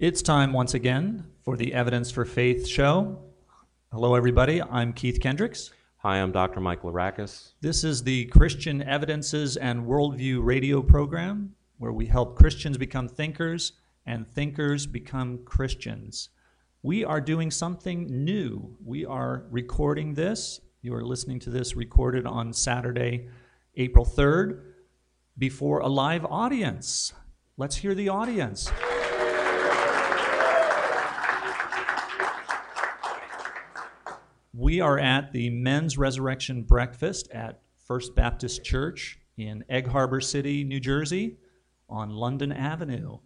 It's time once again for the Evidence for Faith show. Hello, everybody. I'm Keith Kendricks. Hi, I'm Dr. Mike Larakis. This is the Christian Evidences and Worldview radio program where we help Christians become thinkers and thinkers become Christians. We are doing something new. We are recording this. You are listening to this recorded on Saturday, April 3rd, before a live audience. Let's hear the audience. We are at the Men's Resurrection Breakfast at First Baptist Church in Egg Harbor City, New Jersey, on London Avenue.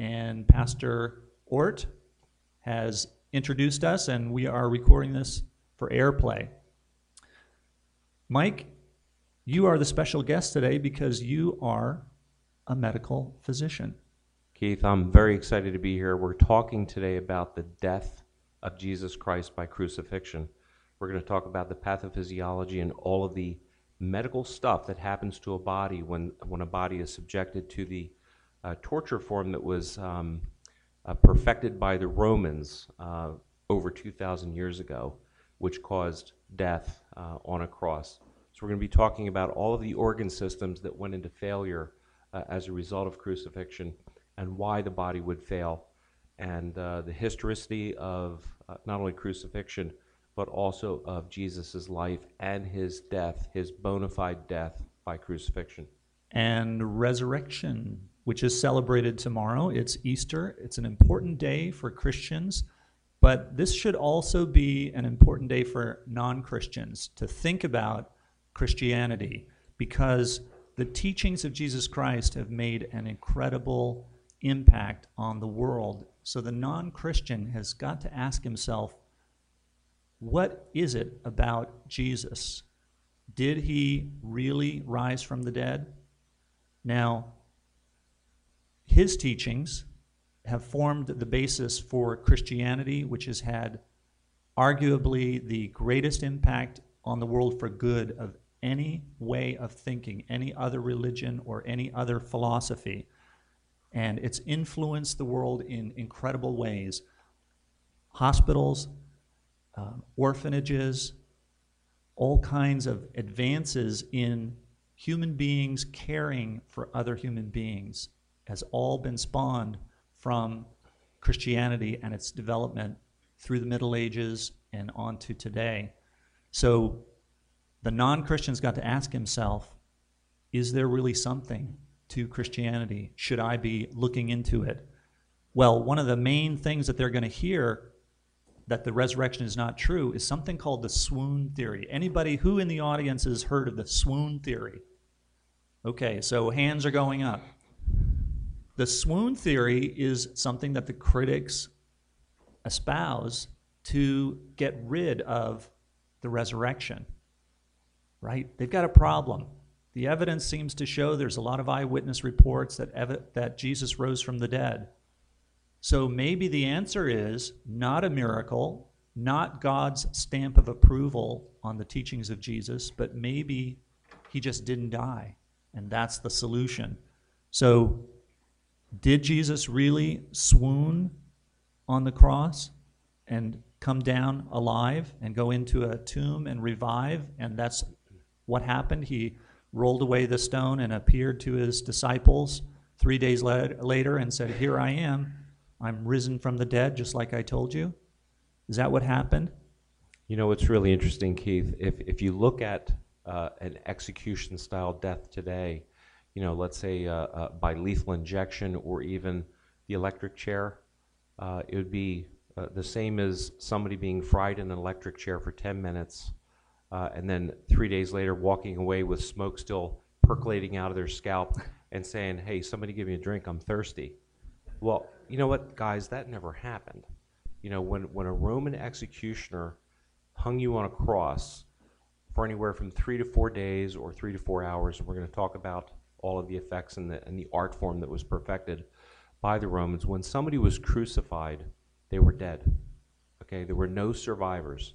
And Pastor Ort has introduced us, and we are recording this for airplay. Mike, you are the special guest today because you are a medical physician. Keith, I'm very excited to be here. We're talking today about the death of Jesus Christ by crucifixion. We're going to talk about the pathophysiology and all of the medical stuff that happens to a body when, when a body is subjected to the uh, torture form that was um, uh, perfected by the Romans uh, over 2,000 years ago, which caused death uh, on a cross. So, we're going to be talking about all of the organ systems that went into failure uh, as a result of crucifixion and why the body would fail and uh, the historicity of uh, not only crucifixion, but also of Jesus' life and his death, his bona fide death by crucifixion. And resurrection, which is celebrated tomorrow. It's Easter. It's an important day for Christians, but this should also be an important day for non Christians to think about Christianity because the teachings of Jesus Christ have made an incredible impact on the world so the non Christian has got to ask himself what is it about Jesus? Did he really rise from the dead? Now, his teachings have formed the basis for Christianity, which has had arguably the greatest impact on the world for good of any way of thinking, any other religion, or any other philosophy and it's influenced the world in incredible ways. Hospitals, uh, orphanages, all kinds of advances in human beings caring for other human beings has all been spawned from Christianity and its development through the Middle Ages and on to today. So the non Christian's got to ask himself is there really something to Christianity? Should I be looking into it? Well, one of the main things that they're going to hear that the resurrection is not true is something called the swoon theory. Anybody who in the audience has heard of the swoon theory? Okay, so hands are going up. The swoon theory is something that the critics espouse to get rid of the resurrection. Right? They've got a problem. The evidence seems to show there's a lot of eyewitness reports that, ev- that Jesus rose from the dead. So maybe the answer is not a miracle, not God's stamp of approval on the teachings of Jesus, but maybe he just didn't die. And that's the solution. So, did Jesus really swoon on the cross and come down alive and go into a tomb and revive? And that's what happened. He rolled away the stone and appeared to his disciples three days later and said, Here I am. I'm risen from the dead, just like I told you. Is that what happened? You know, it's really interesting, Keith. If, if you look at uh, an execution style death today, you know, let's say uh, uh, by lethal injection or even the electric chair, uh, it would be uh, the same as somebody being fried in an electric chair for 10 minutes uh, and then three days later walking away with smoke still percolating out of their scalp and saying, hey, somebody give me a drink, I'm thirsty. Well, you know what, guys, that never happened. You know, when, when a Roman executioner hung you on a cross for anywhere from three to four days or three to four hours, and we're going to talk about all of the effects and the, and the art form that was perfected by the Romans, when somebody was crucified, they were dead. Okay, there were no survivors.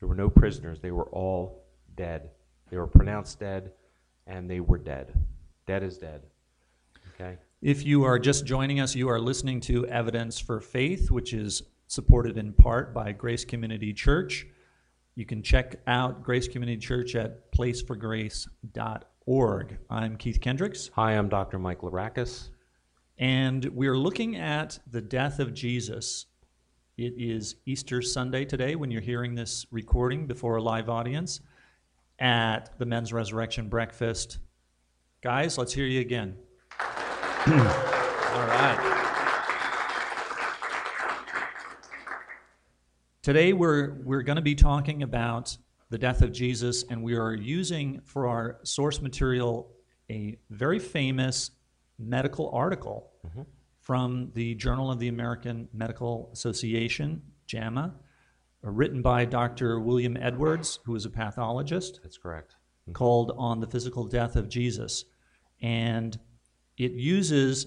There were no prisoners. They were all dead. They were pronounced dead, and they were dead. Dead is dead. Okay? If you are just joining us, you are listening to Evidence for Faith, which is supported in part by Grace Community Church. You can check out Grace Community Church at placeforgrace.org. I'm Keith Kendricks, Hi, I'm Dr. Mike Larakis. and we're looking at the death of Jesus. It is Easter Sunday today when you're hearing this recording before a live audience at the Men's Resurrection Breakfast. Guys, let's hear you again. All right. Today we're we're going to be talking about the death of Jesus, and we are using for our source material a very famous medical article mm-hmm. From the Journal of the American Medical Association, JAMA, uh, written by Dr. William Edwards, who is a pathologist That's correct. called On the Physical Death of Jesus. And it uses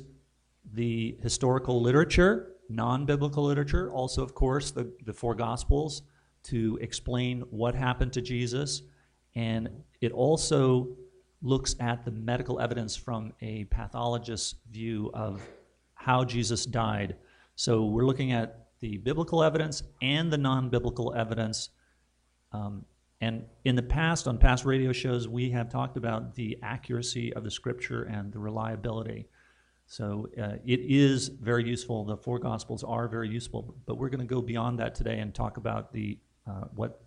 the historical literature, non biblical literature, also, of course, the, the four Gospels to explain what happened to Jesus. And it also looks at the medical evidence from a pathologist's view of how Jesus died. So we're looking at the biblical evidence and the non biblical evidence um, and in the past, on past radio shows, we have talked about the accuracy of the scripture and the reliability. So uh, it is very useful. The four gospels are very useful, but we're going to go beyond that today and talk about the uh, what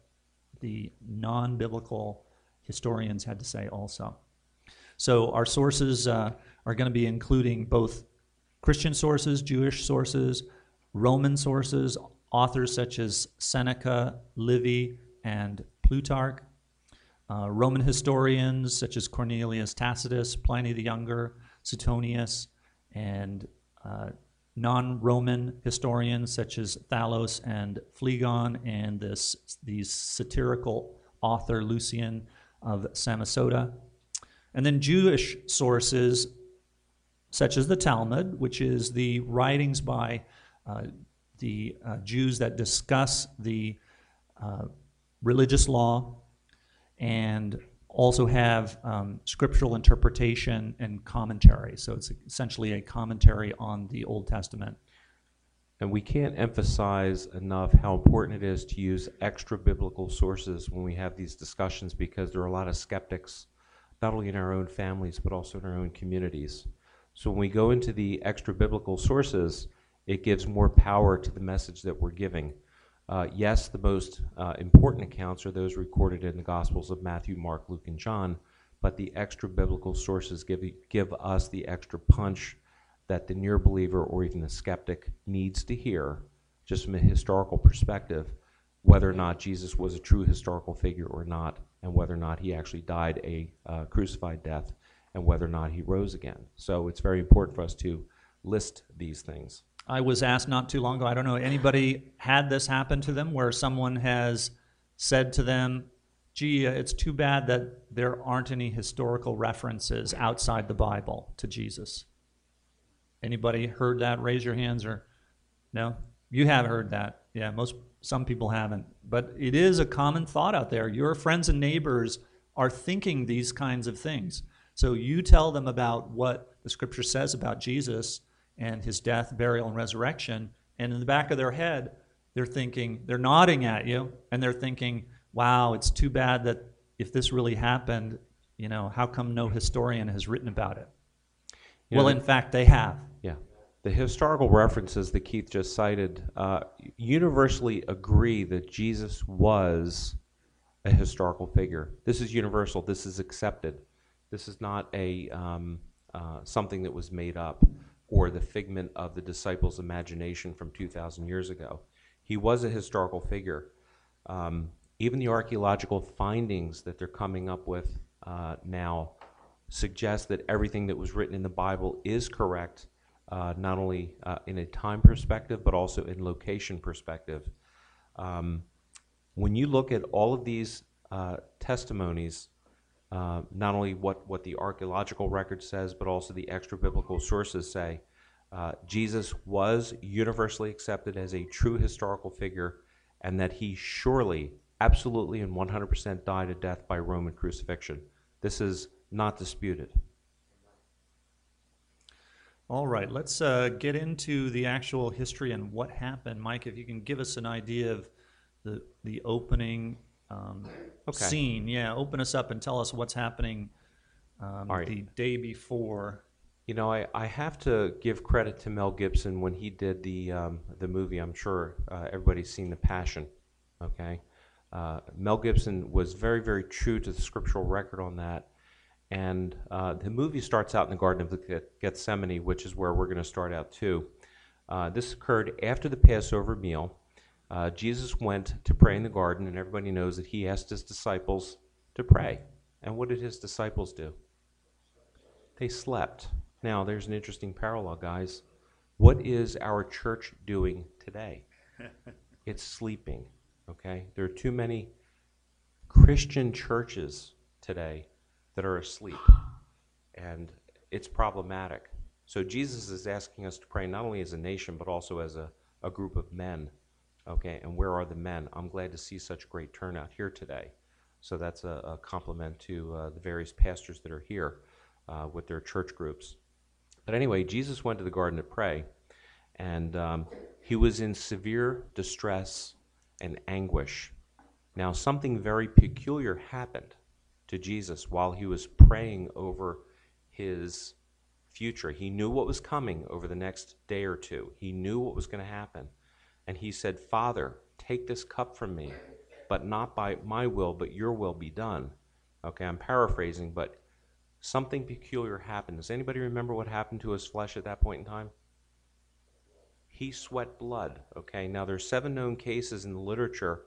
the non-biblical historians had to say also. So our sources uh, are going to be including both Christian sources, Jewish sources, Roman sources, authors such as Seneca, Livy, and Plutarch, uh, Roman historians such as Cornelius Tacitus, Pliny the Younger, Suetonius, and uh, non Roman historians such as Thallus and Phlegon, and this, the satirical author Lucian of Samosata. And then Jewish sources such as the Talmud, which is the writings by uh, the uh, Jews that discuss the uh, religious law and also have um, scriptural interpretation and commentary. So it's essentially a commentary on the Old Testament. And we can't emphasize enough how important it is to use extra biblical sources when we have these discussions because there are a lot of skeptics, not only in our own families, but also in our own communities. So when we go into the extra biblical sources, it gives more power to the message that we're giving. Uh, yes, the most uh, important accounts are those recorded in the Gospels of Matthew, Mark, Luke, and John, but the extra biblical sources give, give us the extra punch that the near believer or even the skeptic needs to hear, just from a historical perspective, whether or not Jesus was a true historical figure or not, and whether or not he actually died a uh, crucified death, and whether or not he rose again. So it's very important for us to list these things. I was asked not too long ago, I don't know, anybody had this happen to them where someone has said to them, gee, uh, it's too bad that there aren't any historical references outside the Bible to Jesus. Anybody heard that? Raise your hands or no? You have heard that. Yeah, most some people haven't. But it is a common thought out there. Your friends and neighbors are thinking these kinds of things. So you tell them about what the scripture says about Jesus and his death, burial, and resurrection, and in the back of their head, they're thinking, they're nodding at you, and they're thinking, wow, it's too bad that if this really happened, you know, how come no historian has written about it? You well, know, in fact, they have. Yeah. The historical references that Keith just cited uh, universally agree that Jesus was a historical figure. This is universal. This is accepted. This is not a um, uh, something that was made up or the figment of the disciples' imagination from 2,000 years ago. He was a historical figure. Um, even the archaeological findings that they're coming up with uh, now suggest that everything that was written in the Bible is correct, uh, not only uh, in a time perspective, but also in location perspective. Um, when you look at all of these uh, testimonies, uh, not only what, what the archaeological record says, but also the extra biblical sources say, uh, Jesus was universally accepted as a true historical figure, and that he surely, absolutely, and 100% died a death by Roman crucifixion. This is not disputed. All right, let's uh, get into the actual history and what happened. Mike, if you can give us an idea of the the opening um, Okay. scene. Yeah, open us up and tell us what's happening um, All right. the day before. You know, I, I have to give credit to Mel Gibson when he did the um, the movie. I'm sure uh, everybody's seen The Passion. Okay, uh, Mel Gibson was very very true to the scriptural record on that, and uh, the movie starts out in the Garden of Geth- Gethsemane, which is where we're going to start out too. Uh, this occurred after the Passover meal. Uh, Jesus went to pray in the garden, and everybody knows that he asked his disciples to pray. And what did his disciples do? They slept. Now, there's an interesting parallel, guys. What is our church doing today? it's sleeping, okay? There are too many Christian churches today that are asleep, and it's problematic. So, Jesus is asking us to pray not only as a nation, but also as a, a group of men, okay? And where are the men? I'm glad to see such great turnout here today. So, that's a, a compliment to uh, the various pastors that are here uh, with their church groups. But anyway, Jesus went to the garden to pray, and um, he was in severe distress and anguish. Now, something very peculiar happened to Jesus while he was praying over his future. He knew what was coming over the next day or two, he knew what was going to happen. And he said, Father, take this cup from me, but not by my will, but your will be done. Okay, I'm paraphrasing, but something peculiar happened. Does anybody remember what happened to his flesh at that point in time? He sweat blood. Okay, now there's seven known cases in the literature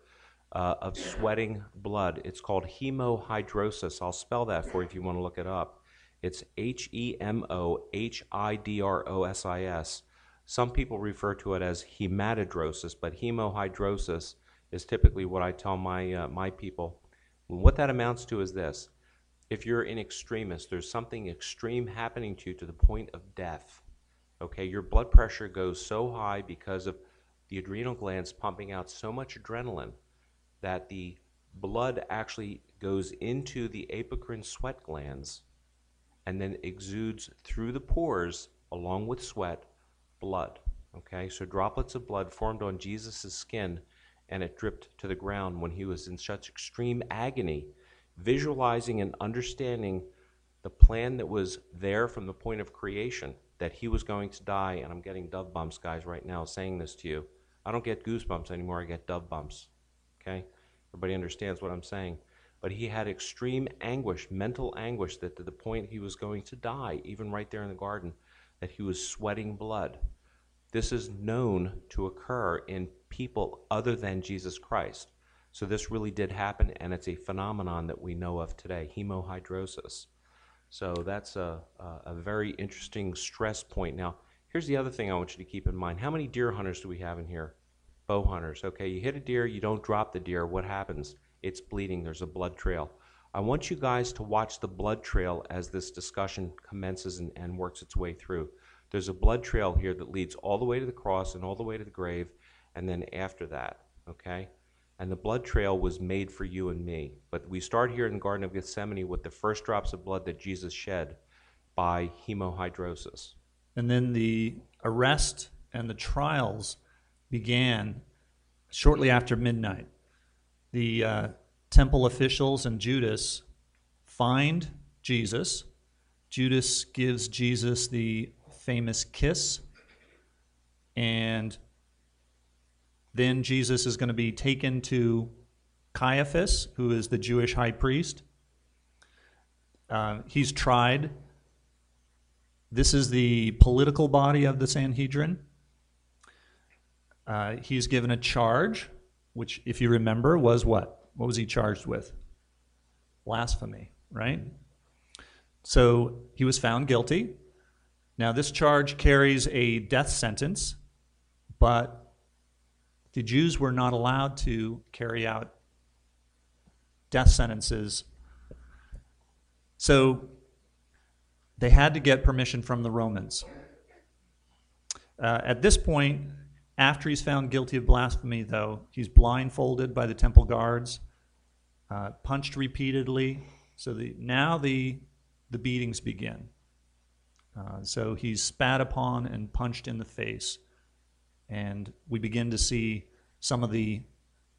uh, of sweating blood. It's called hemohidrosis. I'll spell that for you if you want to look it up. It's H E M O H I D R O S I S. Some people refer to it as hematidrosis, but hemohidrosis is typically what I tell my uh, my people. What that amounts to is this: if you're an extremist, there's something extreme happening to you to the point of death. Okay, your blood pressure goes so high because of the adrenal glands pumping out so much adrenaline that the blood actually goes into the apocrine sweat glands and then exudes through the pores along with sweat blood. Okay, so droplets of blood formed on Jesus' skin and it dripped to the ground when he was in such extreme agony, visualizing and understanding the plan that was there from the point of creation that he was going to die. And I'm getting dove bumps, guys, right now saying this to you. I don't get goosebumps anymore, I get dove bumps. Okay? Everybody understands what I'm saying. But he had extreme anguish, mental anguish, that to the point he was going to die, even right there in the garden, that he was sweating blood. This is known to occur in people other than Jesus Christ. So this really did happen, and it's a phenomenon that we know of today, hemohidrosis. So that's a, a, very interesting stress point. Now, here's the other thing I want you to keep in mind. How many deer hunters do we have in here? Bow hunters. Okay, you hit a deer, you don't drop the deer. What happens? It's bleeding. There's a blood trail. I want you guys to watch the blood trail as this discussion commences and, and works its way through. There's a blood trail here that leads all the way to the cross and all the way to the grave, and then after that, okay? And the blood trail was made for you and me. But we start here in the Garden of Gethsemane with the first drops of blood that Jesus shed by hemohidrosis. And then the arrest and the trials began shortly after midnight. The uh, temple officials and Judas find Jesus. Judas gives Jesus the famous kiss. And then Jesus is going to be taken to Caiaphas, who is the Jewish high priest. Uh, he's tried. This is the political body of the Sanhedrin. Uh, he's given a charge, which, if you remember, was what? What was he charged with? Blasphemy, right? So he was found guilty. Now, this charge carries a death sentence, but the Jews were not allowed to carry out death sentences. So they had to get permission from the Romans. Uh, at this point, after he's found guilty of blasphemy, though, he's blindfolded by the temple guards, uh, punched repeatedly. So the, now the, the beatings begin. Uh, so he's spat upon and punched in the face. And we begin to see some of the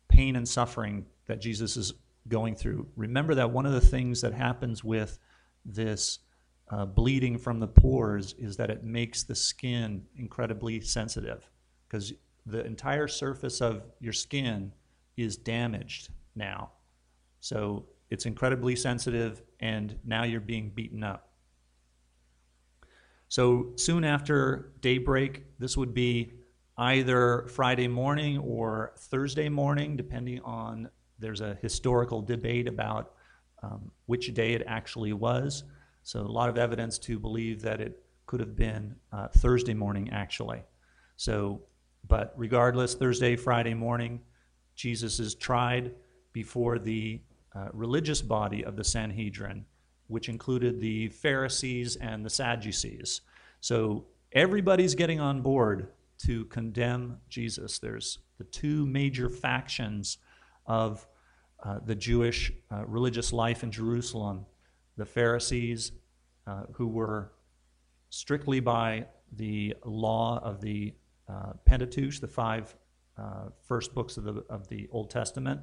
pain and suffering that Jesus is going through. Remember that one of the things that happens with this uh, bleeding from the pores is that it makes the skin incredibly sensitive because the entire surface of your skin is damaged now. So it's incredibly sensitive, and now you're being beaten up. So soon after daybreak, this would be either Friday morning or Thursday morning, depending on, there's a historical debate about um, which day it actually was. So a lot of evidence to believe that it could have been uh, Thursday morning, actually. So, but regardless, Thursday, Friday morning, Jesus is tried before the uh, religious body of the Sanhedrin, which included the Pharisees and the Sadducees. So everybody's getting on board to condemn Jesus. There's the two major factions of uh, the Jewish uh, religious life in Jerusalem the Pharisees, uh, who were strictly by the law of the uh, Pentateuch, the five uh, first books of the, of the Old Testament,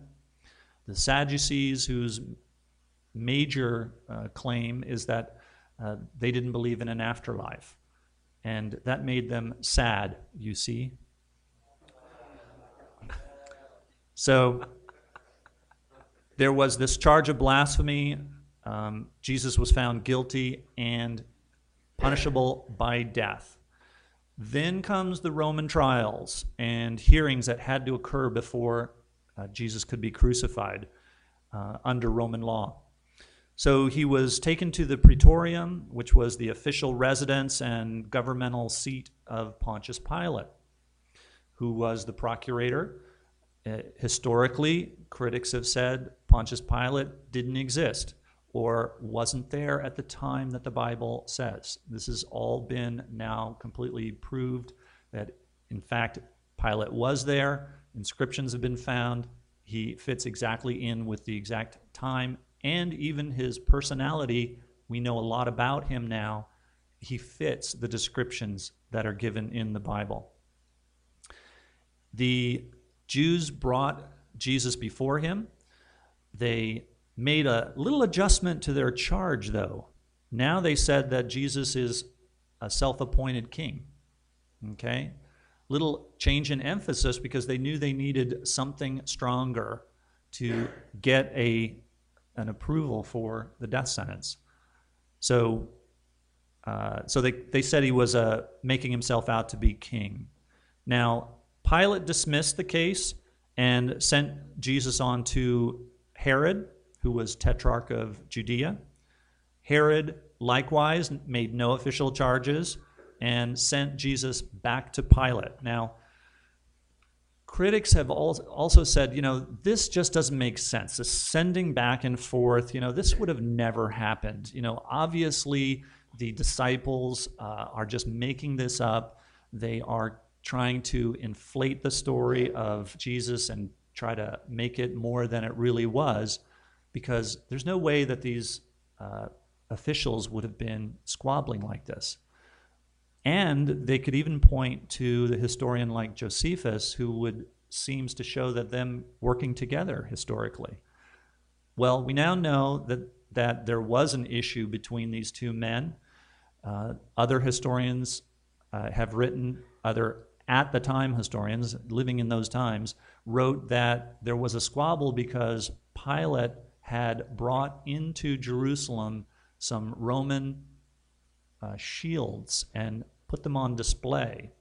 the Sadducees, whose major uh, claim is that uh, they didn't believe in an afterlife. And that made them sad, you see. So there was this charge of blasphemy. Um, Jesus was found guilty and punishable by death. Then comes the Roman trials and hearings that had to occur before uh, Jesus could be crucified uh, under Roman law. So he was taken to the Praetorium, which was the official residence and governmental seat of Pontius Pilate, who was the procurator. Uh, historically, critics have said Pontius Pilate didn't exist or wasn't there at the time that the Bible says. This has all been now completely proved that, in fact, Pilate was there inscriptions have been found. He fits exactly in with the exact time and even his personality. We know a lot about him now. He fits the descriptions that are given in the Bible. The Jews brought Jesus before him. They made a little adjustment to their charge, though. Now they said that Jesus is a self appointed king. Okay? Little change in emphasis because they knew they needed something stronger to get a, an approval for the death sentence. So, uh, so they, they said he was uh, making himself out to be king. Now, Pilate dismissed the case and sent Jesus on to Herod, who was tetrarch of Judea. Herod likewise made no official charges and sent Jesus back to Pilate. Now, critics have also said, you know, this just doesn't make sense. This sending back and forth, you know, this would have never happened. You know, obviously the disciples uh, are just making this up. They are trying to inflate the story of Jesus and try to make it more than it really was because there's no way that these uh, officials would have been squabbling like this. And they could even point to the historian like Josephus, who would seems to show that them working together historically. Well, we now know that, that there was an issue between these two men. Uh, other historians uh, have written, other at the time historians living in those times, wrote that there was a squabble because Pilate had brought into Jerusalem some Roman uh, shields and put them on display.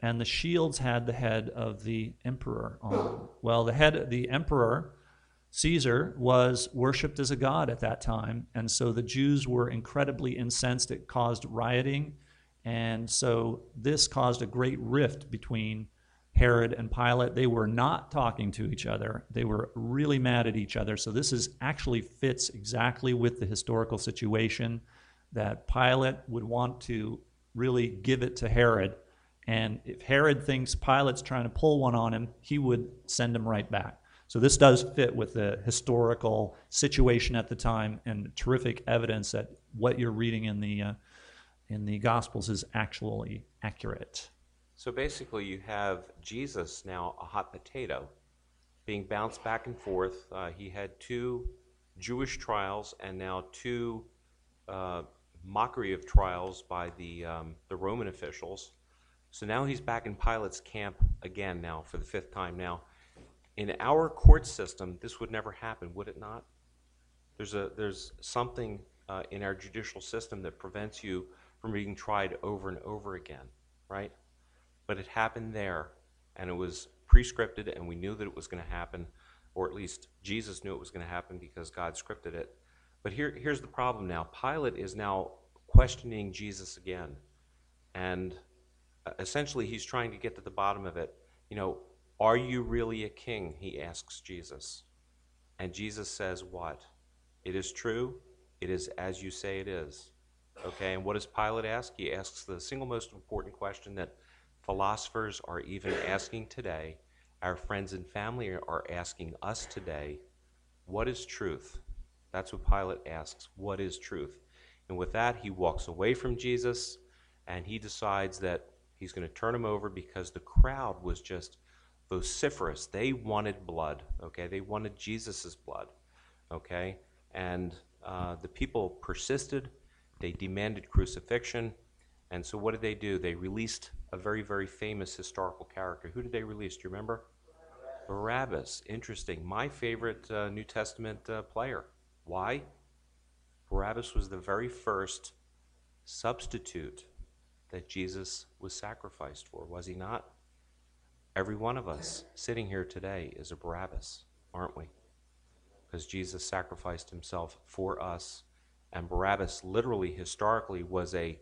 And the shields had the head of the emperor on. them. Well, the head, of the emperor, Caesar, was worshipped as a god at that time, and so the Jews were incredibly incensed. It caused rioting, and so this caused a great rift between Herod and Pilate. They were not talking to each other. They were really mad at each other. So this is actually fits exactly with the historical situation that Pilate would want to really give it to Herod. And if Herod thinks Pilate's trying to pull one on him, he would send him right back. So this does fit with the historical situation at the time and terrific evidence that what you're reading in the uh, in the Gospels is actually accurate. So basically, you have Jesus now a hot potato being bounced back and forth. Uh, he had two Jewish trials and now two uh, mockery of trials by the, um, the Roman officials. So now he's back in Pilate's camp again now for the fifth time. Now, in our court system, this would never happen, would it not? There's, a, there's something uh, in our judicial system that prevents you from being tried over and over again, right? But it happened there, and it was prescripted, and we knew that it was going to happen, or at least Jesus knew it was going to happen because God scripted it. But here, here's the problem now Pilate is now questioning Jesus again. And uh, essentially, he's trying to get to the bottom of it. You know, are you really a king? He asks Jesus. And Jesus says, What? It is true. It is as you say it is. Okay, and what does Pilate ask? He asks the single most important question that philosophers are even asking today. Our friends and family are asking us today what is truth? That's what Pilate asks. What is truth? And with that, he walks away from Jesus and he decides that he's going to turn him over because the crowd was just vociferous. They wanted blood, okay? They wanted Jesus' blood, okay? And uh, the people persisted. They demanded crucifixion. And so what did they do? They released a very, very famous historical character. Who did they release? Do you remember? Barabbas. Interesting. My favorite uh, New Testament uh, player. Why? Barabbas was the very first substitute that Jesus was sacrificed for, was he not? Every one of us sitting here today is a Barabbas, aren't we? Because Jesus sacrificed himself for us. And Barabbas, literally, historically, was a,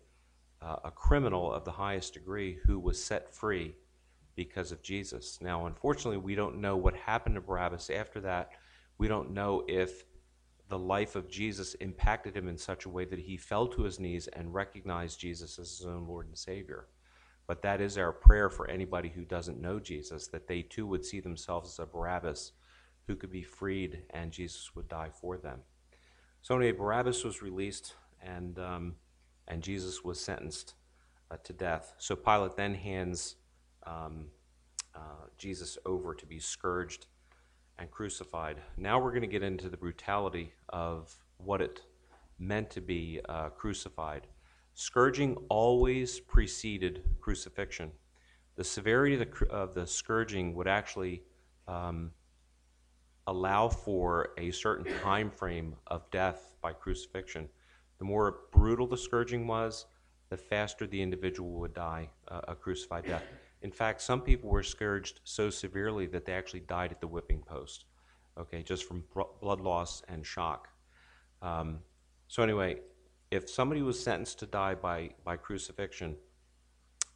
uh, a criminal of the highest degree who was set free because of Jesus. Now, unfortunately, we don't know what happened to Barabbas after that. We don't know if the life of Jesus impacted him in such a way that he fell to his knees and recognized Jesus as his own Lord and Savior. But that is our prayer for anybody who doesn't know Jesus, that they too would see themselves as a Barabbas who could be freed and Jesus would die for them. So anyway, Barabbas was released and, um, and Jesus was sentenced uh, to death. So Pilate then hands um, uh, Jesus over to be scourged and crucified. Now we're going to get into the brutality of what it meant to be uh, crucified. Scourging always preceded crucifixion. The severity of the, of the scourging would actually um, allow for a certain time frame of death by crucifixion. The more brutal the scourging was, the faster the individual would die uh, a crucified death. In fact, some people were scourged so severely that they actually died at the whipping post, okay, just from blood loss and shock. Um, so, anyway, if somebody was sentenced to die by, by crucifixion,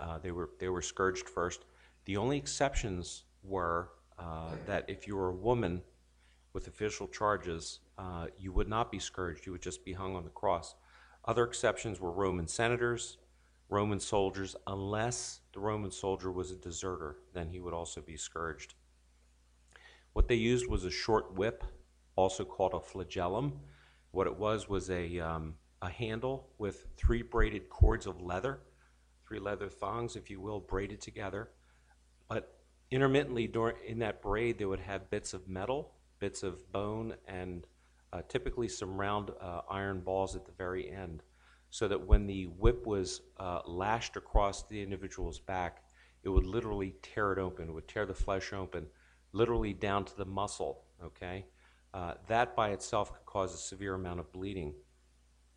uh, they, were, they were scourged first. The only exceptions were uh, that if you were a woman with official charges, uh, you would not be scourged, you would just be hung on the cross. Other exceptions were Roman senators, Roman soldiers, unless the Roman soldier was a deserter, then he would also be scourged. What they used was a short whip, also called a flagellum. What it was was a, um, a handle with three braided cords of leather, three leather thongs, if you will, braided together. But intermittently, during, in that braid, they would have bits of metal, bits of bone, and uh, typically some round uh, iron balls at the very end so that when the whip was uh, lashed across the individual's back, it would literally tear it open. It would tear the flesh open, literally down to the muscle. Okay, uh, that by itself could cause a severe amount of bleeding.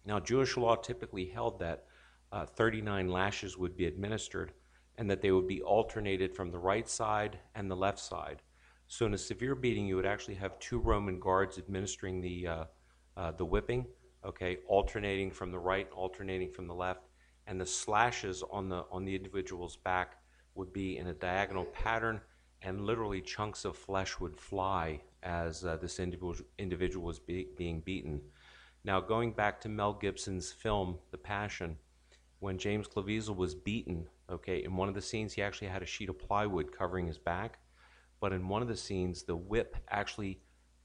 Now, Jewish law typically held that uh, 39 lashes would be administered, and that they would be alternated from the right side and the left side. So, in a severe beating, you would actually have two Roman guards administering the uh, uh, the whipping okay, alternating from the right, alternating from the left, and the slashes on the on the individual's back would be in a diagonal pattern, and literally chunks of flesh would fly as uh, this individual individual was be, being beaten. Now, going back to Mel Gibson's film The Passion, when James Caviezel was beaten, okay, in one of the scenes he actually had a sheet of plywood covering his back, but in one of the scenes the whip actually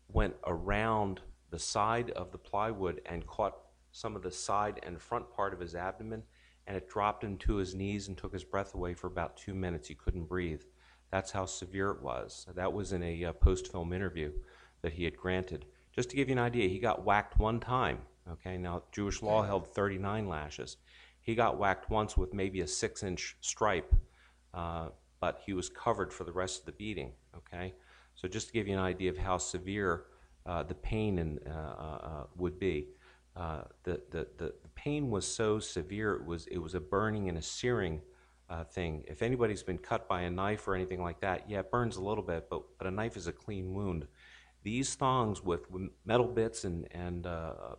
went around the side of the plywood and caught some of the side and front part of his abdomen and it dropped him to his knees and took his breath away for about two minutes. He couldn't breathe. That's how severe it was. That was in a uh, post film interview that he had granted. Just to give you an idea, he got whacked one time. Okay, now Jewish law held 39 lashes. He got whacked once with maybe a six inch stripe, uh, but he was covered for the rest of the beating. Okay, so just to give you an idea of how severe uh, the pain in, uh, uh, uh would be. The, the, the pain was so severe, it was, it was a burning and a searing thing. If anybody's been cut by a knife or anything like that, yeah, it burns a little bit, but, but a knife is a clean wound. These thongs with metal bits and, and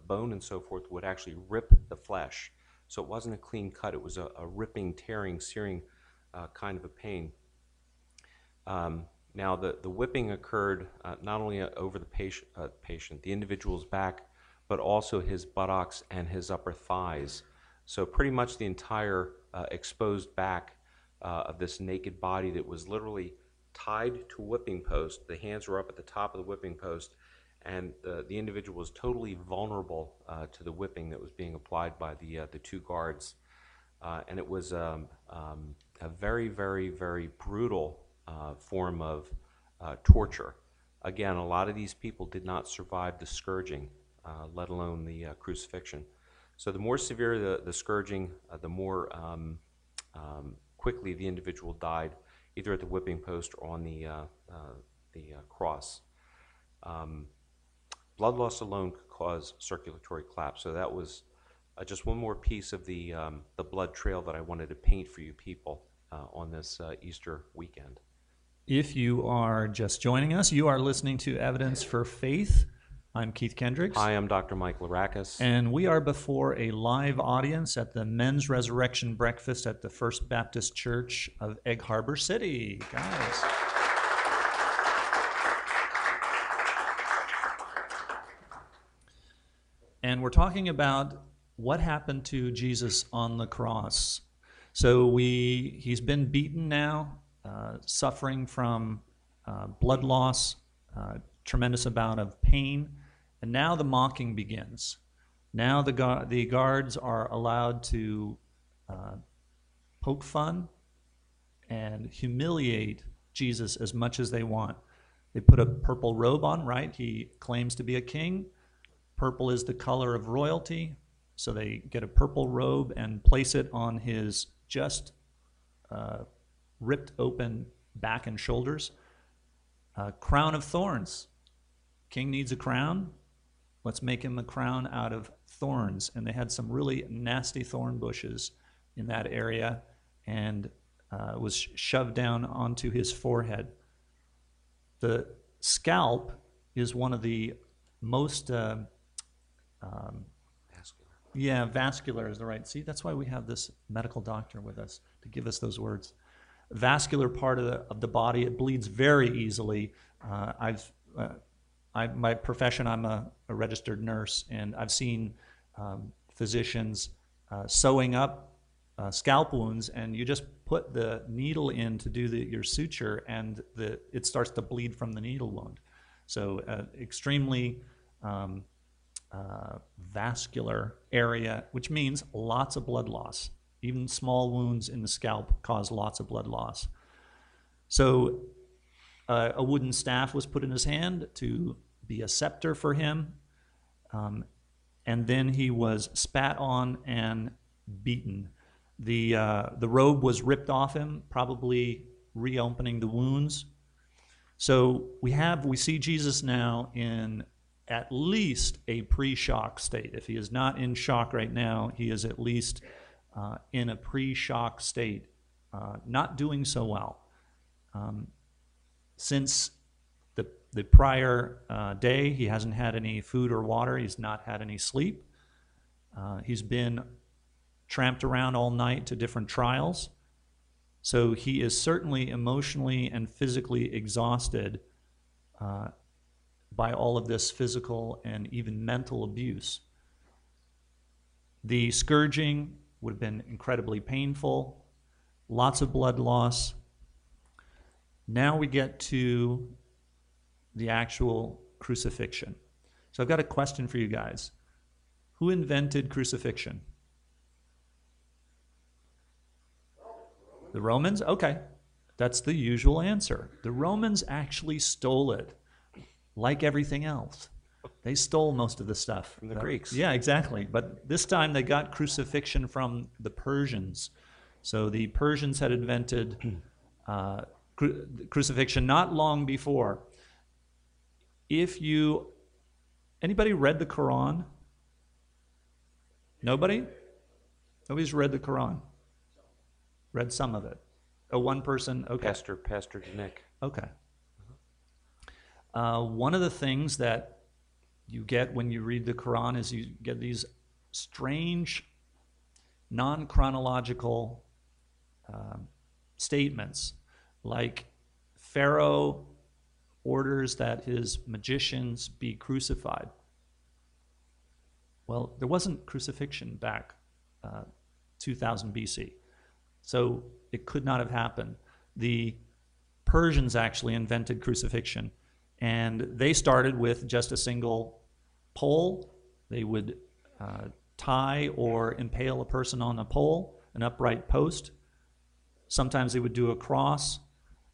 bone and so forth would actually rip the flesh. So it wasn't a clean cut, it was a, a ripping, tearing, searing uh, kind of a pain. Um, now, the, the whipping occurred uh, not only over the patient, uh, patient, the individual's back, but also his buttocks and his upper thighs. So, pretty much the entire uh, exposed back uh, of this naked body that was literally tied to a whipping post. The hands were up at the top of the whipping post, and the, the individual was totally vulnerable uh, to the whipping that was being applied by the, uh, the two guards. Uh, and it was um, um, a very, very, very brutal uh, form of uh, torture. Again, a lot of these people did not survive the scourging, uh, let alone the crucifixion. So the more severe the, the scourging, the more um, um, quickly the individual died either at the whipping post or on the, uh, uh, the uh, cross. Um, blood loss alone could cause circulatory collapse. So that was uh, just one more piece of the, um, the blood trail that I wanted to paint for you people uh, on this uh, Easter weekend. If you are just joining us, you are listening to Evidence for Faith. I'm Keith Kendricks. Hi, I'm Dr. Mike Larakis. And we are before a live audience at the Men's Resurrection Breakfast at the First Baptist Church of Egg Harbor City. Guys. And we're talking about what happened to Jesus on the cross. So we he's been beaten now, suffering from uh, blood loss, uh, tremendous amount of pain. And now the mocking begins. Now the, gu- the guards are allowed to uh, poke fun and humiliate Jesus as much as they want. They put a purple robe on, right? He claims to be a king. Purple is the color of royalty. So they get a purple robe and place it on his just uh, ripped open back and shoulders. A crown of thorns. King needs a crown. Let's make him a crown out of thorns. And they had some really nasty thorn bushes in that area and uh, was shoved down onto his forehead. The scalp is one of the most. Uh, um, vascular. Yeah, vascular is the right. See, that's why we have this medical doctor with us to give us those words. Vascular part of the, of the body, it bleeds very easily. Uh, I've uh, I, my profession, I'm a, a, registered nurse, and I've seen um, physicians uh, sewing up uh, scalp wounds, and you just put the needle in to do the, your suture, and the, it starts to bleed from the needle wound. So, uh, extremely um, uh, vascular area, which means lots of blood loss. Even small wounds in the scalp cause lots of blood loss. So, uh, a wooden staff was put in his hand to be a scepter for him. Um, and then he was spat on and beaten. The, uh, the robe was ripped off him, probably reopening the wounds. So we have, we see Jesus now in at least a pre shock state. If he is not in shock right now, he is at least uh, in a pre shock state, uh, not doing so well. Um, since the, the prior uh, day, he hasn't had any food or water, he's not had any sleep. Uh, he's been tramped around all night to different trials. So he is certainly emotionally and physically exhausted uh, by all of this physical and even mental abuse. The scourging would have been incredibly painful, lots of blood loss, now we get to the actual crucifixion. So I've got a question for you guys. Who invented crucifixion? The Romans? Okay. That's the usual answer. The Romans actually stole it, like everything else. They stole most of the stuff From the That- Greeks. Yeah, exactly. But this time they got crucifixion from the Persians. So the Persians had invented uh, cru- crucifixion not long before. If you, anybody read the Quran? Nobody? Nobody's read the Quran. Read some of it. Oh, one person. Okay. Pastor, Pastor Nick. Okay. Uh, one of the things that you get when you read the Quran is you get these strange, non chronological um, statements, like Pharaoh orders that his magicians be crucified. Well, there wasn't crucifixion back uh, 2000 BC. So it could not have happened. The Persians actually invented crucifixion, and they started with just a single pole. They would uh, tie or impale a person on a pole, an upright post. Sometimes they would do a cross.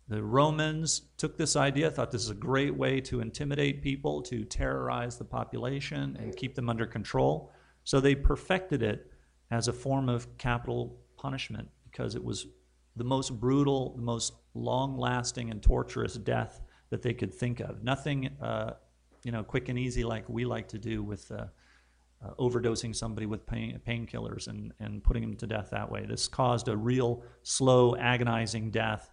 The Romans took this idea, thought this is a great way to intimidate people, to terrorize the population and keep them under control. So they perfected it as a form of capital punishment because it was the most brutal, the most long lasting and torturous death that they could think of. Nothing, uh, you know, quick and easy like we like to do with uh, uh, overdosing somebody with pain, painkillers and, and putting them to death that way. This caused a real slow, agonizing death,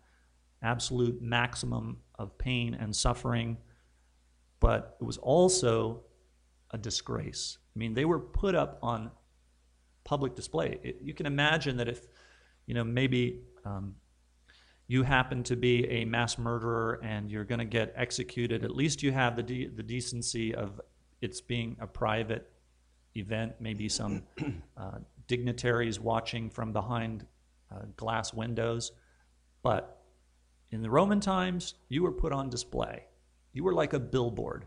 absolute maximum of pain and suffering, but it was also a disgrace. I mean, they were put up on public display. It, you can imagine that if, you know, maybe um, you happen to be a mass murderer and you're going to get executed, at least you have the, de- the decency of it's being a private event, maybe some uh, dignitaries watching from behind uh, glass windows. But in the Roman times, you were put on display. You were like a billboard.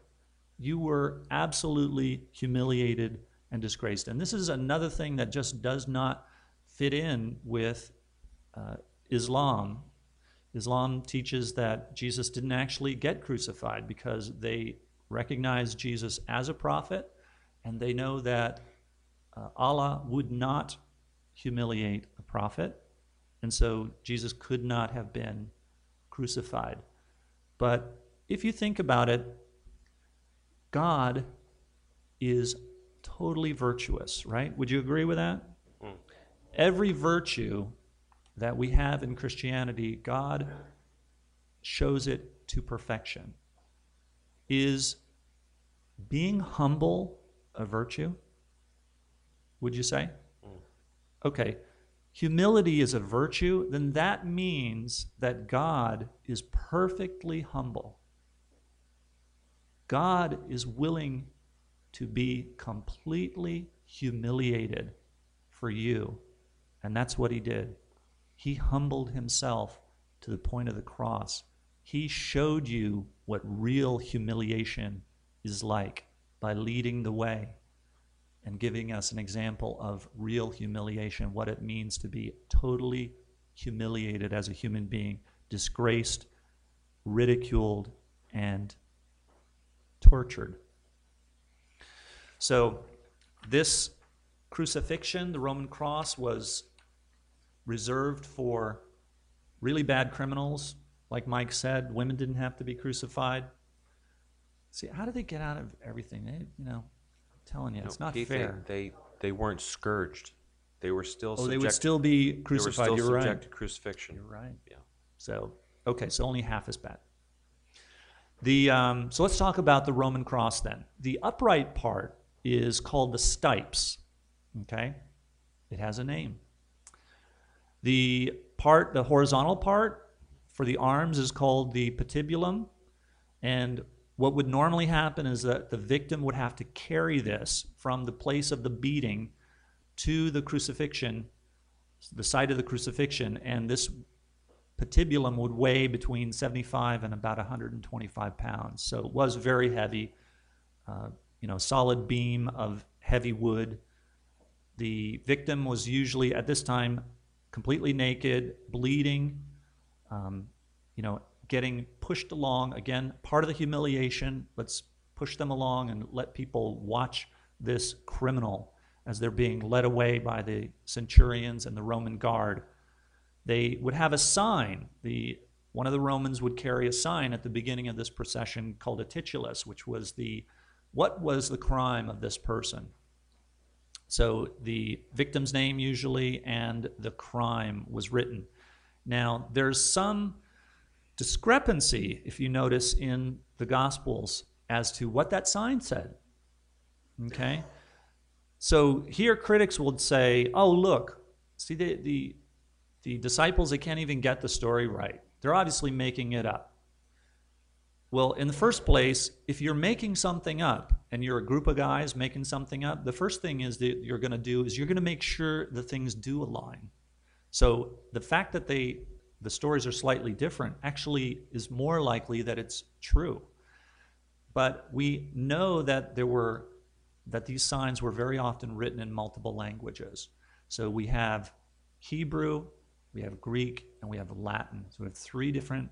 You were absolutely humiliated and disgraced. And this is another thing that just does not fit in with uh, Islam. Islam teaches that Jesus didn't actually get crucified because they recognize Jesus as a prophet and they know that uh, Allah would not humiliate a prophet. And so Jesus could not have been crucified. But if you think about it, God is totally virtuous, right? Would you agree with that? Every virtue that we have in Christianity, God shows it to perfection. Is being humble a virtue? Would you say? Mm. Okay. Humility is a virtue, then that means that God is perfectly humble. God is willing to be completely humiliated for you. And that's what he did. He humbled himself to the point of the cross. He showed you what real humiliation is like by leading the way and giving us an example of real humiliation, what it means to be totally humiliated as a human being, disgraced, ridiculed, and tortured. So, this crucifixion, the Roman cross, was reserved for really bad criminals. Like Mike said, women didn't have to be crucified. See, how did they get out of everything? They, you know, I'm telling you, it's not fair. They, they, they weren't scourged. They were still Oh, subject, they would still be they were crucified. still You're subject right. to crucifixion. You're right. Yeah. So, okay, so only half as bad. The, um, so let's talk about the Roman cross then. The upright part is called the stipes. Okay? It has a name. The part, the horizontal part for the arms is called the patibulum. And what would normally happen is that the victim would have to carry this from the place of the beating to the crucifixion, the site of the crucifixion, and this patibulum would weigh between 75 and about 125 pounds. So it was very heavy, uh, you know, solid beam of heavy wood. The victim was usually at this time completely naked, bleeding, um, you know, getting pushed along. Again, part of the humiliation. Let's push them along and let people watch this criminal as they're being led away by the centurions and the Roman guard. They would have a sign. The one of the Romans would carry a sign at the beginning of this procession called a titulus, which was the what was the crime of this person. So the victim's name usually and the crime was written. Now there's some discrepancy, if you notice, in the Gospels as to what that sign said. Okay? So here critics would say, oh, look, see, the, the, the disciples, they can't even get the story right. They're obviously making it up. Well, in the first place, if you're making something up and you're a group of guys making something up, the first thing is that you're going to do is you're going to make sure the things do align. So the fact that they the stories are slightly different actually is more likely that it's true. But we know that there were that these signs were very often written in multiple languages. So we have Hebrew, we have Greek, and we have Latin. So we have three different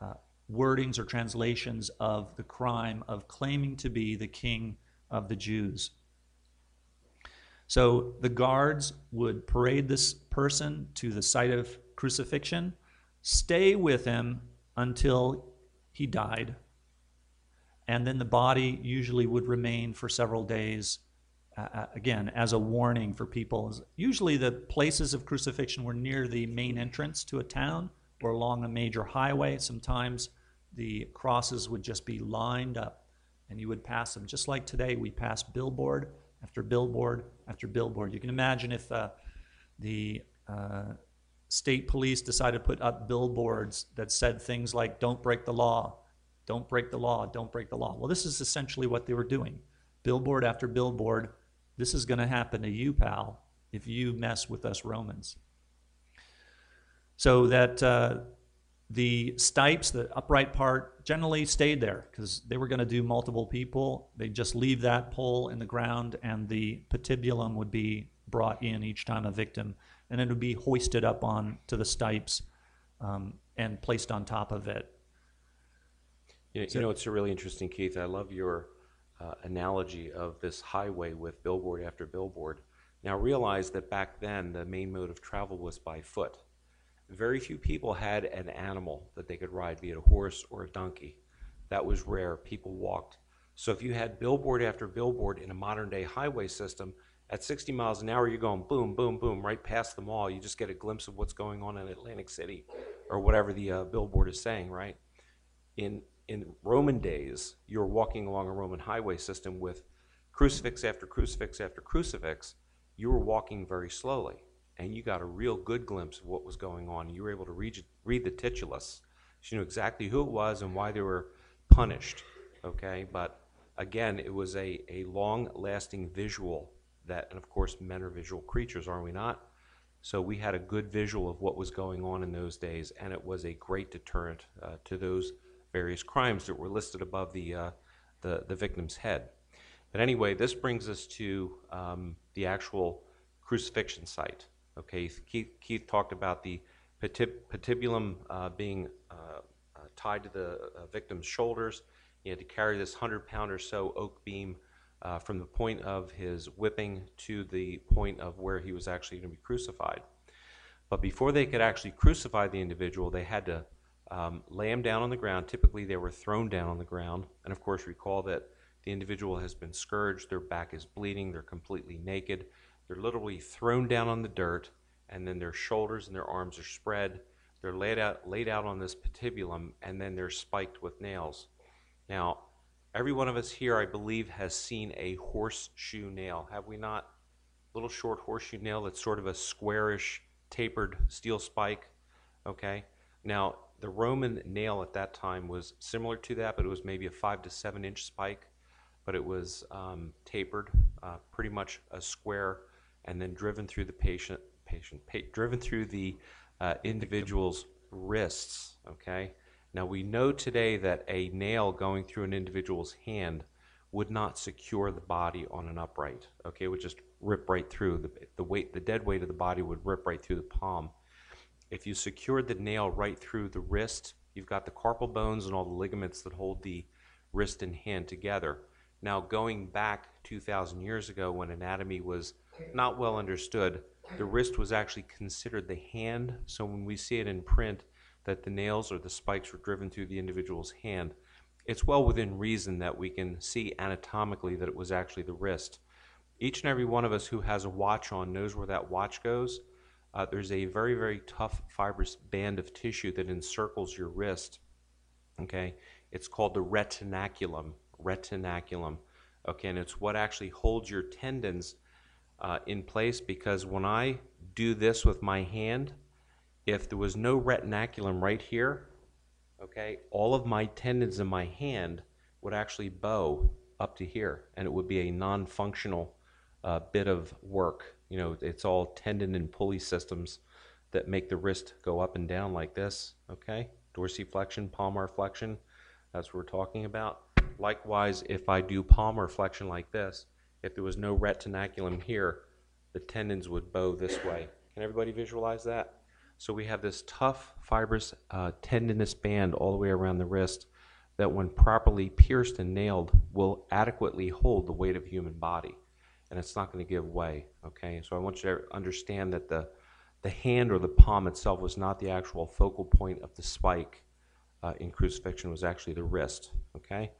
uh, wordings or translations of the crime of claiming to be the king of the Jews. So the guards would parade this person to the site of crucifixion, stay with him until he died and then the body usually would remain for several days uh, uh, again as a warning for people usually the places of crucifixion were near the main entrance to a town or along a major highway sometimes the crosses would just be lined up and you would pass them just like today we pass billboard after billboard after billboard you can imagine if uh, the uh, state police decided to put up billboards that said things like don't break the law don't break the law, don't break the law. Well, this is essentially what they were doing. Billboard after billboard, this is going to happen to you, pal, if you mess with us Romans. So that uh, the stipes, the upright part, generally stayed there because they were going to do multiple people. They'd just leave that pole in the ground, and the patibulum would be brought in each time a victim, and it would be hoisted up on to the stipes um, and placed on top of it. You know, you know, it's really interesting, Keith. I love your uh, analogy of this highway with billboard after billboard. Now realize that back then the main mode of travel was by foot. Very few people had an animal that they could ride, be it a horse or a donkey. That was rare. People walked. So if you had billboard after billboard in a modern day highway system, at 60 miles an hour, you're going boom, boom, boom, right past the mall. You just get a glimpse of what's going on in Atlantic City or whatever the uh, billboard is saying, right? In in Roman days, you're walking along a Roman highway system with crucifix after crucifix after crucifix. You were walking very slowly, and you got a real good glimpse of what was going on. You were able to read, read the titulus. You knew exactly who it was and why they were punished. Okay, but again, it was a, a long lasting visual that, and of course, men are visual creatures, are we not? So we had a good visual of what was going on in those days, and it was a great deterrent uh, to those various crimes that were listed above the, uh, the, the, victim's head. But anyway, this brings us to um, the actual crucifixion site. Okay, Keith, Keith talked about the patib- patibulum uh, being uh, uh tied to the uh, victim's shoulders. He had to carry this 100 pound or so oak beam uh, from the point of his whipping to the point of where he was actually going to be crucified. But before they could actually crucify the individual, they had to um, lay him down on the ground. Typically, they were thrown down on the ground. And of course, recall that the individual has been scourged, their back is bleeding, they're completely naked. They're literally thrown down on the dirt, and then their shoulders and their arms are spread. They're laid out, laid out on this patibulum, and then they're spiked with nails. Now, every one of us here, I believe, has seen a horseshoe nail. Have we not? Little short horseshoe nail that's sort of a squarish, tapered steel spike. Okay? Now, the Roman nail at that time was similar to that, but it was maybe a five to seven inch spike, but it was um, tapered, uh, pretty much a square, and then driven through the patient, patient, pa- driven through the uh, individual's wrists. Okay. Now we know today that a nail going through an individual's hand would not secure the body on an upright. Okay, it would just rip right through. The, the weight, the dead weight of the body would rip right through the palm. If you secured the nail right through the wrist, you've got the carpal bones and all the ligaments that hold the wrist and hand together. Now, going back 2,000 years ago when anatomy was not well understood, the wrist was actually considered the hand. So when we see it in print that the nails or the spikes were driven through the individual's hand, it's well within reason that we can see anatomically that it was actually the wrist. Each and every one of us who has a watch on knows where that watch goes. Uh, there's a very, very tough fibrous band of tissue that encircles your wrist. Okay, it's called the retinaculum. Retinaculum. Okay, and it's what actually holds your tendons uh, in place because when I do this with my hand, if there was no retinaculum right here, okay, all of my tendons in my hand would actually bow up to here, and it would be a non-functional uh, bit of work. You know, it's all tendon and pulley systems that make the wrist go up and down like this, okay? Dorsiflexion, palmar flexion, that's what we're talking about. Likewise, if I do palmar flexion like this, if there was no retinaculum here, the tendons would bow this way. Can everybody visualize that? So we have this tough, fibrous, uh, tendinous band all the way around the wrist that, when properly pierced and nailed, will adequately hold the weight of human body, and it's not going to give way. Okay, so I want you to understand that the the hand or the palm itself was not the actual focal point of the spike uh, in crucifixion; was actually the wrist. Okay,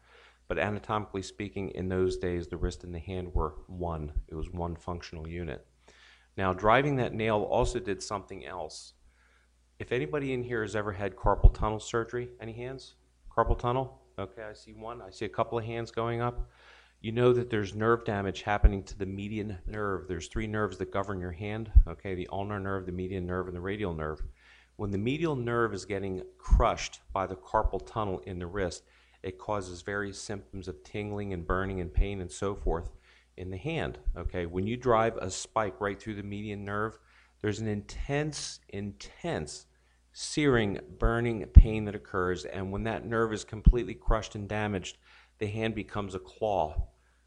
but anatomically speaking, in those days, the wrist and the hand were one. It was one functional unit. Now, driving that nail also did something else. If anybody in here has ever had carpal tunnel surgery, any hands? Carpal tunnel? Okay, I see one. I see a couple of hands going up. You know that there's nerve damage happening to the median nerve. There's three nerves that govern your hand. Okay, the ulnar nerve, the median nerve, and the radial nerve. When the medial nerve is getting crushed by the carpal tunnel in the wrist, it causes various symptoms of tingling and burning and pain and so forth in the hand. Okay, when you drive a spike right through the median nerve, there's an intense, intense searing, burning pain that occurs. And when that nerve is completely crushed and damaged, the hand becomes a claw.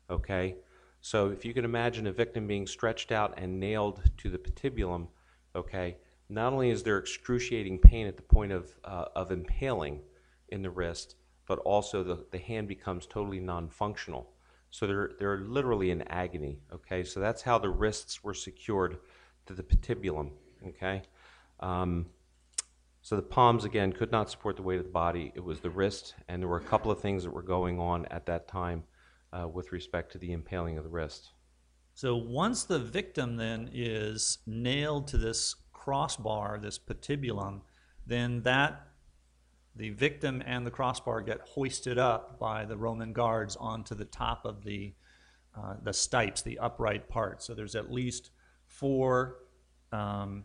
Okay? So if you can imagine a victim being stretched out and nailed to the patibulum, okay, not only is there excruciating pain at the point of, uh, of impaling in the wrist, but also the, the hand becomes totally non functional. So they're, they're literally in agony. Okay, so that's how the wrists were secured to the patibulum. Okay, um, so the palms again could not support the weight of the body. It was the wrist, and there were a couple of things that were going on at that time uh, with respect to the impaling of the wrist. So once the victim then is nailed to this crossbar, this patibulum, then that the victim and the crossbar get hoisted up by the Roman guards onto the top of the uh, the stipes, the upright part. So there's at least four um,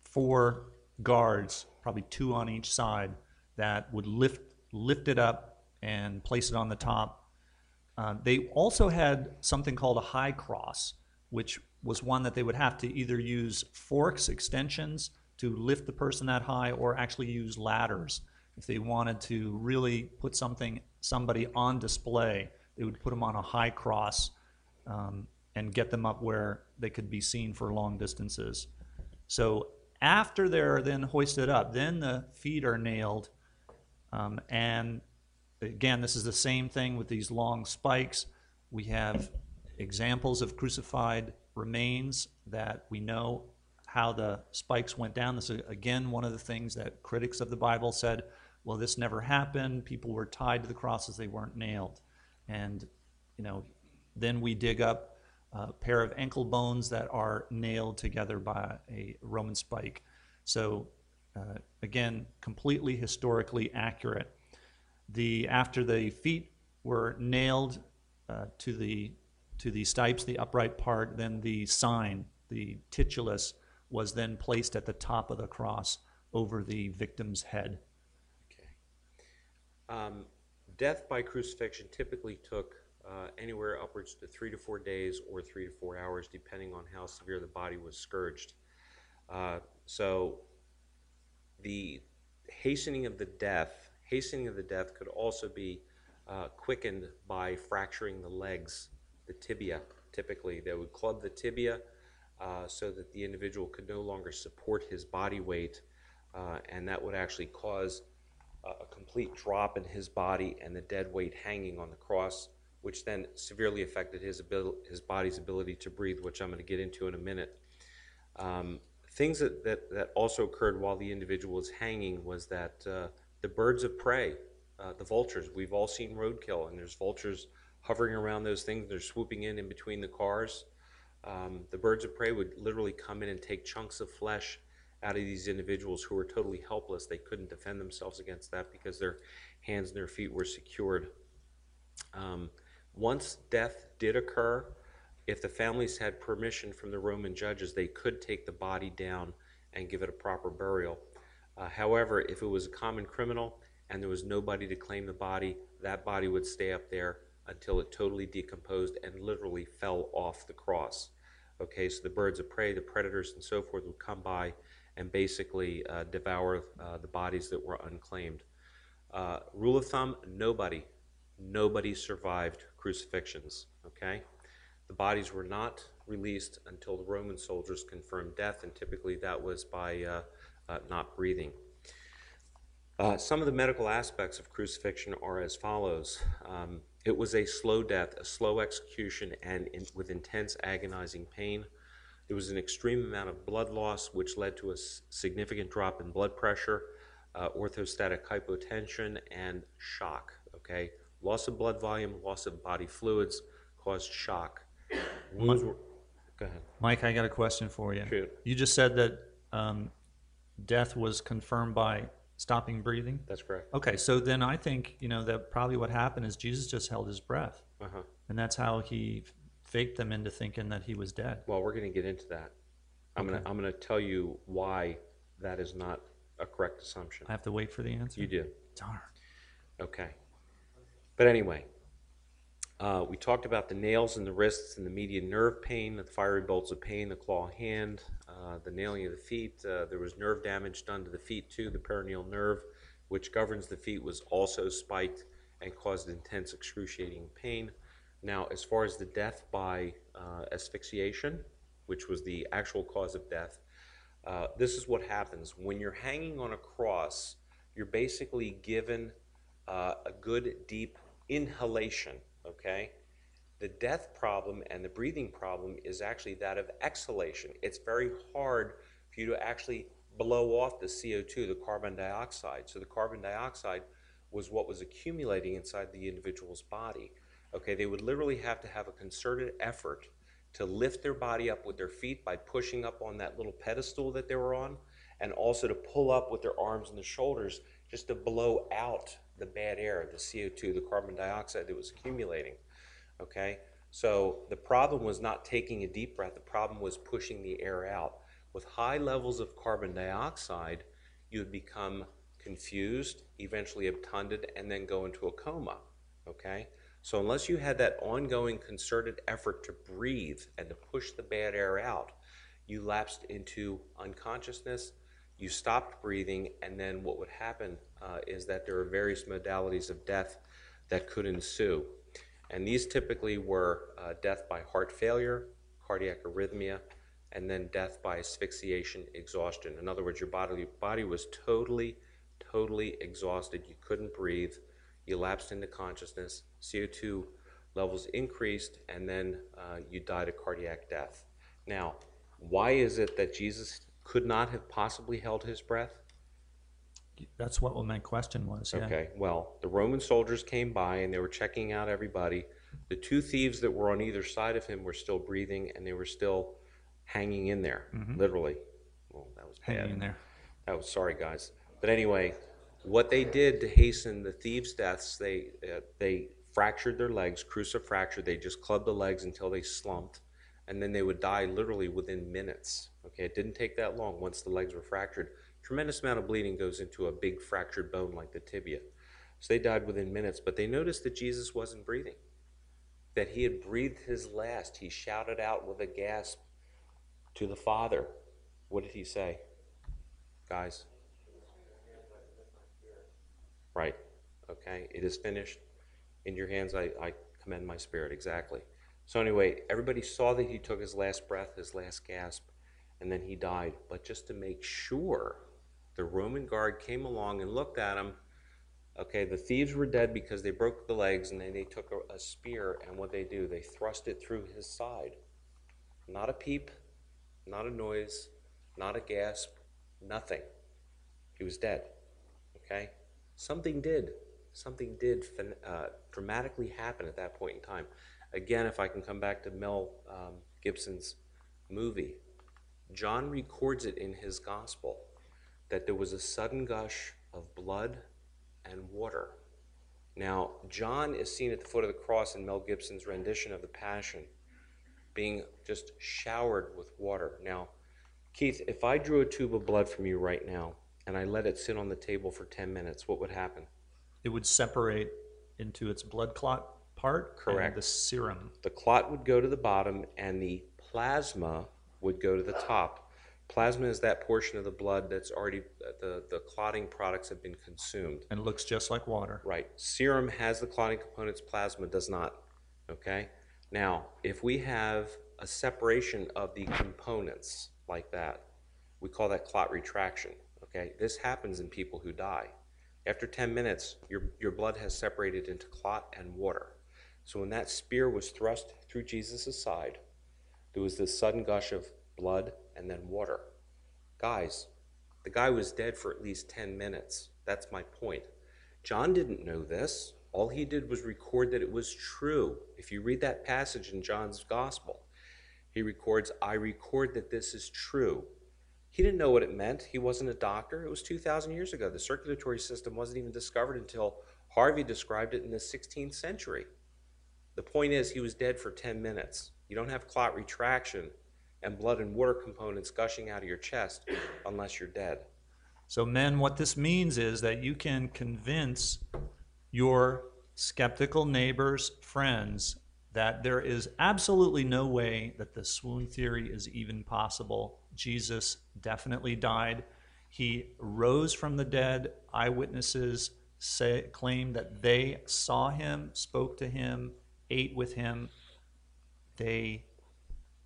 four guards, probably two on each side, that would lift lift it up and place it on the top. Uh, they also had something called a high cross, which was one that they would have to either use forks, extensions, to lift the person that high, or actually use ladders if they wanted to really put something somebody on display. They would put them on a high cross um, and get them up where they could be seen for long distances. So after they're then hoisted up, then the feet are nailed. Um, and again, this is the same thing with these long spikes. We have examples of crucified remains that we know how the spikes went down. This is, again, one of the things that critics of the Bible said, well, this never happened. People were tied to the crosses, they weren't nailed. And, you know, then we dig up a pair of ankle bones that are nailed together by a Roman spike. So, uh, again, completely historically accurate. The after the feet were nailed uh, to the to the stipes, the upright part, then the sign, the titulus, was then placed at the top of the cross over the victim's head. Um, death by crucifixion typically took uh, anywhere upwards to three to four days or three to four hours, depending on how severe the body was scourged. Uh, so the hastening of the death, hastening of the death could also be uh, quickened by fracturing the legs, the tibia, typically. They would club the tibia uh, so that the individual could no longer support his body weight, uh, and that would actually cause a, complete drop in his body and the dead weight hanging on the cross, which then severely affected his, abil- his body's ability to breathe, which I'm going to get into in a minute. Um, things that, that, that also occurred while the individual was hanging was that uh, the birds of prey, uh, the vultures, we've all seen roadkill, and there's vultures hovering around those things. They're swooping in in between the cars. Um, the birds of prey would literally come in and take chunks of flesh out of these individuals who were totally helpless. They couldn't defend themselves against that because their hands and their feet were secured. Um, once death did occur, if the families had permission from the Roman judges, they could take the body down and give it a proper burial. Uh, however, if it was a common criminal and there was nobody to claim the body, that body would stay up there until it totally decomposed and literally fell off the cross. Okay, so the birds of prey, the predators, and so forth would come by and basically uh, devour uh, the bodies that were unclaimed. Uh, rule of thumb nobody, nobody survived crucifixions. Okay, the bodies were not released until the Roman soldiers confirmed death, and typically that was by uh, uh, not breathing. Uh, some of the medical aspects of crucifixion are as follows. Um, it was a slow death, a slow execution, and in, with intense agonizing pain. There was an extreme amount of blood loss, which led to a s- significant drop in blood pressure, uh, orthostatic hypotension, and shock. Okay, loss of blood volume, loss of body fluids caused shock. Wounds were- Go ahead. Mike, I got a question for you. Shoot. You just said that um, death was confirmed by stopping breathing. That's correct. Okay, so then I think you know that probably what happened is Jesus just held his breath, Uh-huh. and that's how he faked them into thinking that he was dead. Well, we're going to get into that. I'm Okay. going to I'm going to tell you why that is not a correct assumption. I have to wait for the answer. You do. Darn. Okay. But anyway, uh, we talked about the nails in the wrists and the median nerve pain, the fiery bolts of pain, the claw hand, uh, the nailing of the feet. Uh, there was nerve damage done to the feet too. The peroneal nerve, which governs the feet, was also spiked and caused intense excruciating pain. Now, as far as the death by uh, asphyxiation, which was the actual cause of death, uh, this is what happens. When you're hanging on a cross, you're basically given uh, a good deep inhalation, okay? The death problem and the breathing problem is actually that of exhalation. It's very hard for you to actually blow off the CO2, the carbon dioxide. So the carbon dioxide was what was accumulating inside the individual's body. Okay, they would literally have to have a concerted effort to lift their body up with their feet by pushing up on that little pedestal that they were on, and also to pull up with their arms and the shoulders just to blow out the bad air, the CO2, the carbon dioxide that was accumulating. Okay, so the problem was not taking a deep breath, the problem was pushing the air out. With high levels of carbon dioxide, you would become confused, eventually obtunded, and then go into a coma. Okay? So, unless you had that ongoing concerted effort to breathe and to push the bad air out, you lapsed into unconsciousness, you stopped breathing, and then what would happen uh, is that there are various modalities of death that could ensue. And these typically were uh, death by heart failure, cardiac arrhythmia, and then death by asphyxiation, exhaustion. In other words, your body, body was totally, totally exhausted. You couldn't breathe. You lapsed into consciousness. CO2 levels increased, and then uh, you died a cardiac death. Now, why is it that Jesus could not have possibly held his breath? That's what my question was. Yeah. Okay, well, the Roman soldiers came by and they were checking out everybody. The two thieves that were on either side of him were still breathing and they were still hanging in there, literally. Well, that was bad. Hanging in there. That was sorry, guys. But anyway, what they did to hasten the thieves' deaths, they uh, they fractured their legs, crucifractured. They just clubbed the legs until they slumped, and then they would die literally within minutes. Okay, it didn't take that long once the legs were fractured. Tremendous amount of bleeding goes into a big fractured bone like the tibia. So they died within minutes, but they noticed that Jesus wasn't breathing. That he had breathed his last. He shouted out with a gasp to the Father. What did he say? Guys? Right. Okay. It is finished. In your hands I, I commend my spirit. Exactly. So anyway, everybody saw that he took his last breath, his last gasp, and then he died. But just to make sure, the Roman guard came along and looked at him. Okay, the thieves were dead because they broke the legs, and then they took a, a spear, and what they do, they thrust it through his side. Not a peep, not a noise, not a gasp, nothing. He was dead. Okay? Something did. Something did uh, dramatically happen at that point in time. Again, if I can come back to Mel um, Gibson's movie, John records it in his gospel that there was a sudden gush of blood and water. Now, John is seen at the foot of the cross in Mel Gibson's rendition of the Passion, being just showered with water. Now, Keith, if I drew a tube of blood from you right now and I let it sit on the table for 10 minutes, what would happen? It would separate into its blood clot part Correct. and the serum. The clot would go to the bottom and the plasma would go to the top. Plasma is that portion of the blood that's already, the, the clotting products have been consumed. And it looks just like water. Right. Serum has the clotting components, plasma does not. Okay? Now, if we have a separation of the components like that, we call that clot retraction. Okay? This happens in people who die. After 10 minutes, your, your blood has separated into clot and water. So when that spear was thrust through Jesus' side, there was this sudden gush of blood and then water. Guys, the guy was dead for at least 10 minutes. That's my point. John didn't know this. All he did was record that it was true. If you read that passage in John's gospel, he records, I record that this is true. He didn't know what it meant. He wasn't a doctor. It was 2,000 years ago. The circulatory system wasn't even discovered until Harvey described it in the 16th century. The point is, he was dead for 10 minutes. You don't have clot retraction and blood and water components gushing out of your chest unless you're dead. So, men, what this means is that you can convince your skeptical neighbors, friends, that there is absolutely no way that the swoon theory is even possible. Jesus definitely died. He rose from the dead. Eyewitnesses say, claim that they saw him, spoke to him, ate with him, they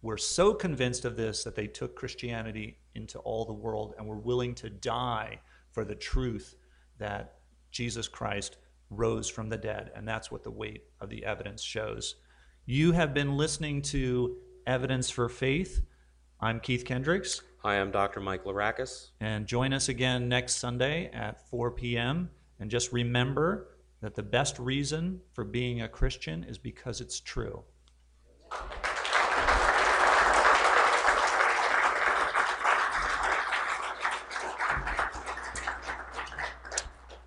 were so convinced of this that they took Christianity into all the world and were willing to die for the truth that Jesus Christ rose from the dead. And that's what the weight of the evidence shows. You have been listening to Evidence for Faith. I'm Keith Kendricks. Hi, I'm Dr. Mike Larakis. And join us again next Sunday at 4 p.m. And just remember that the best reason for being a Christian is because it's true.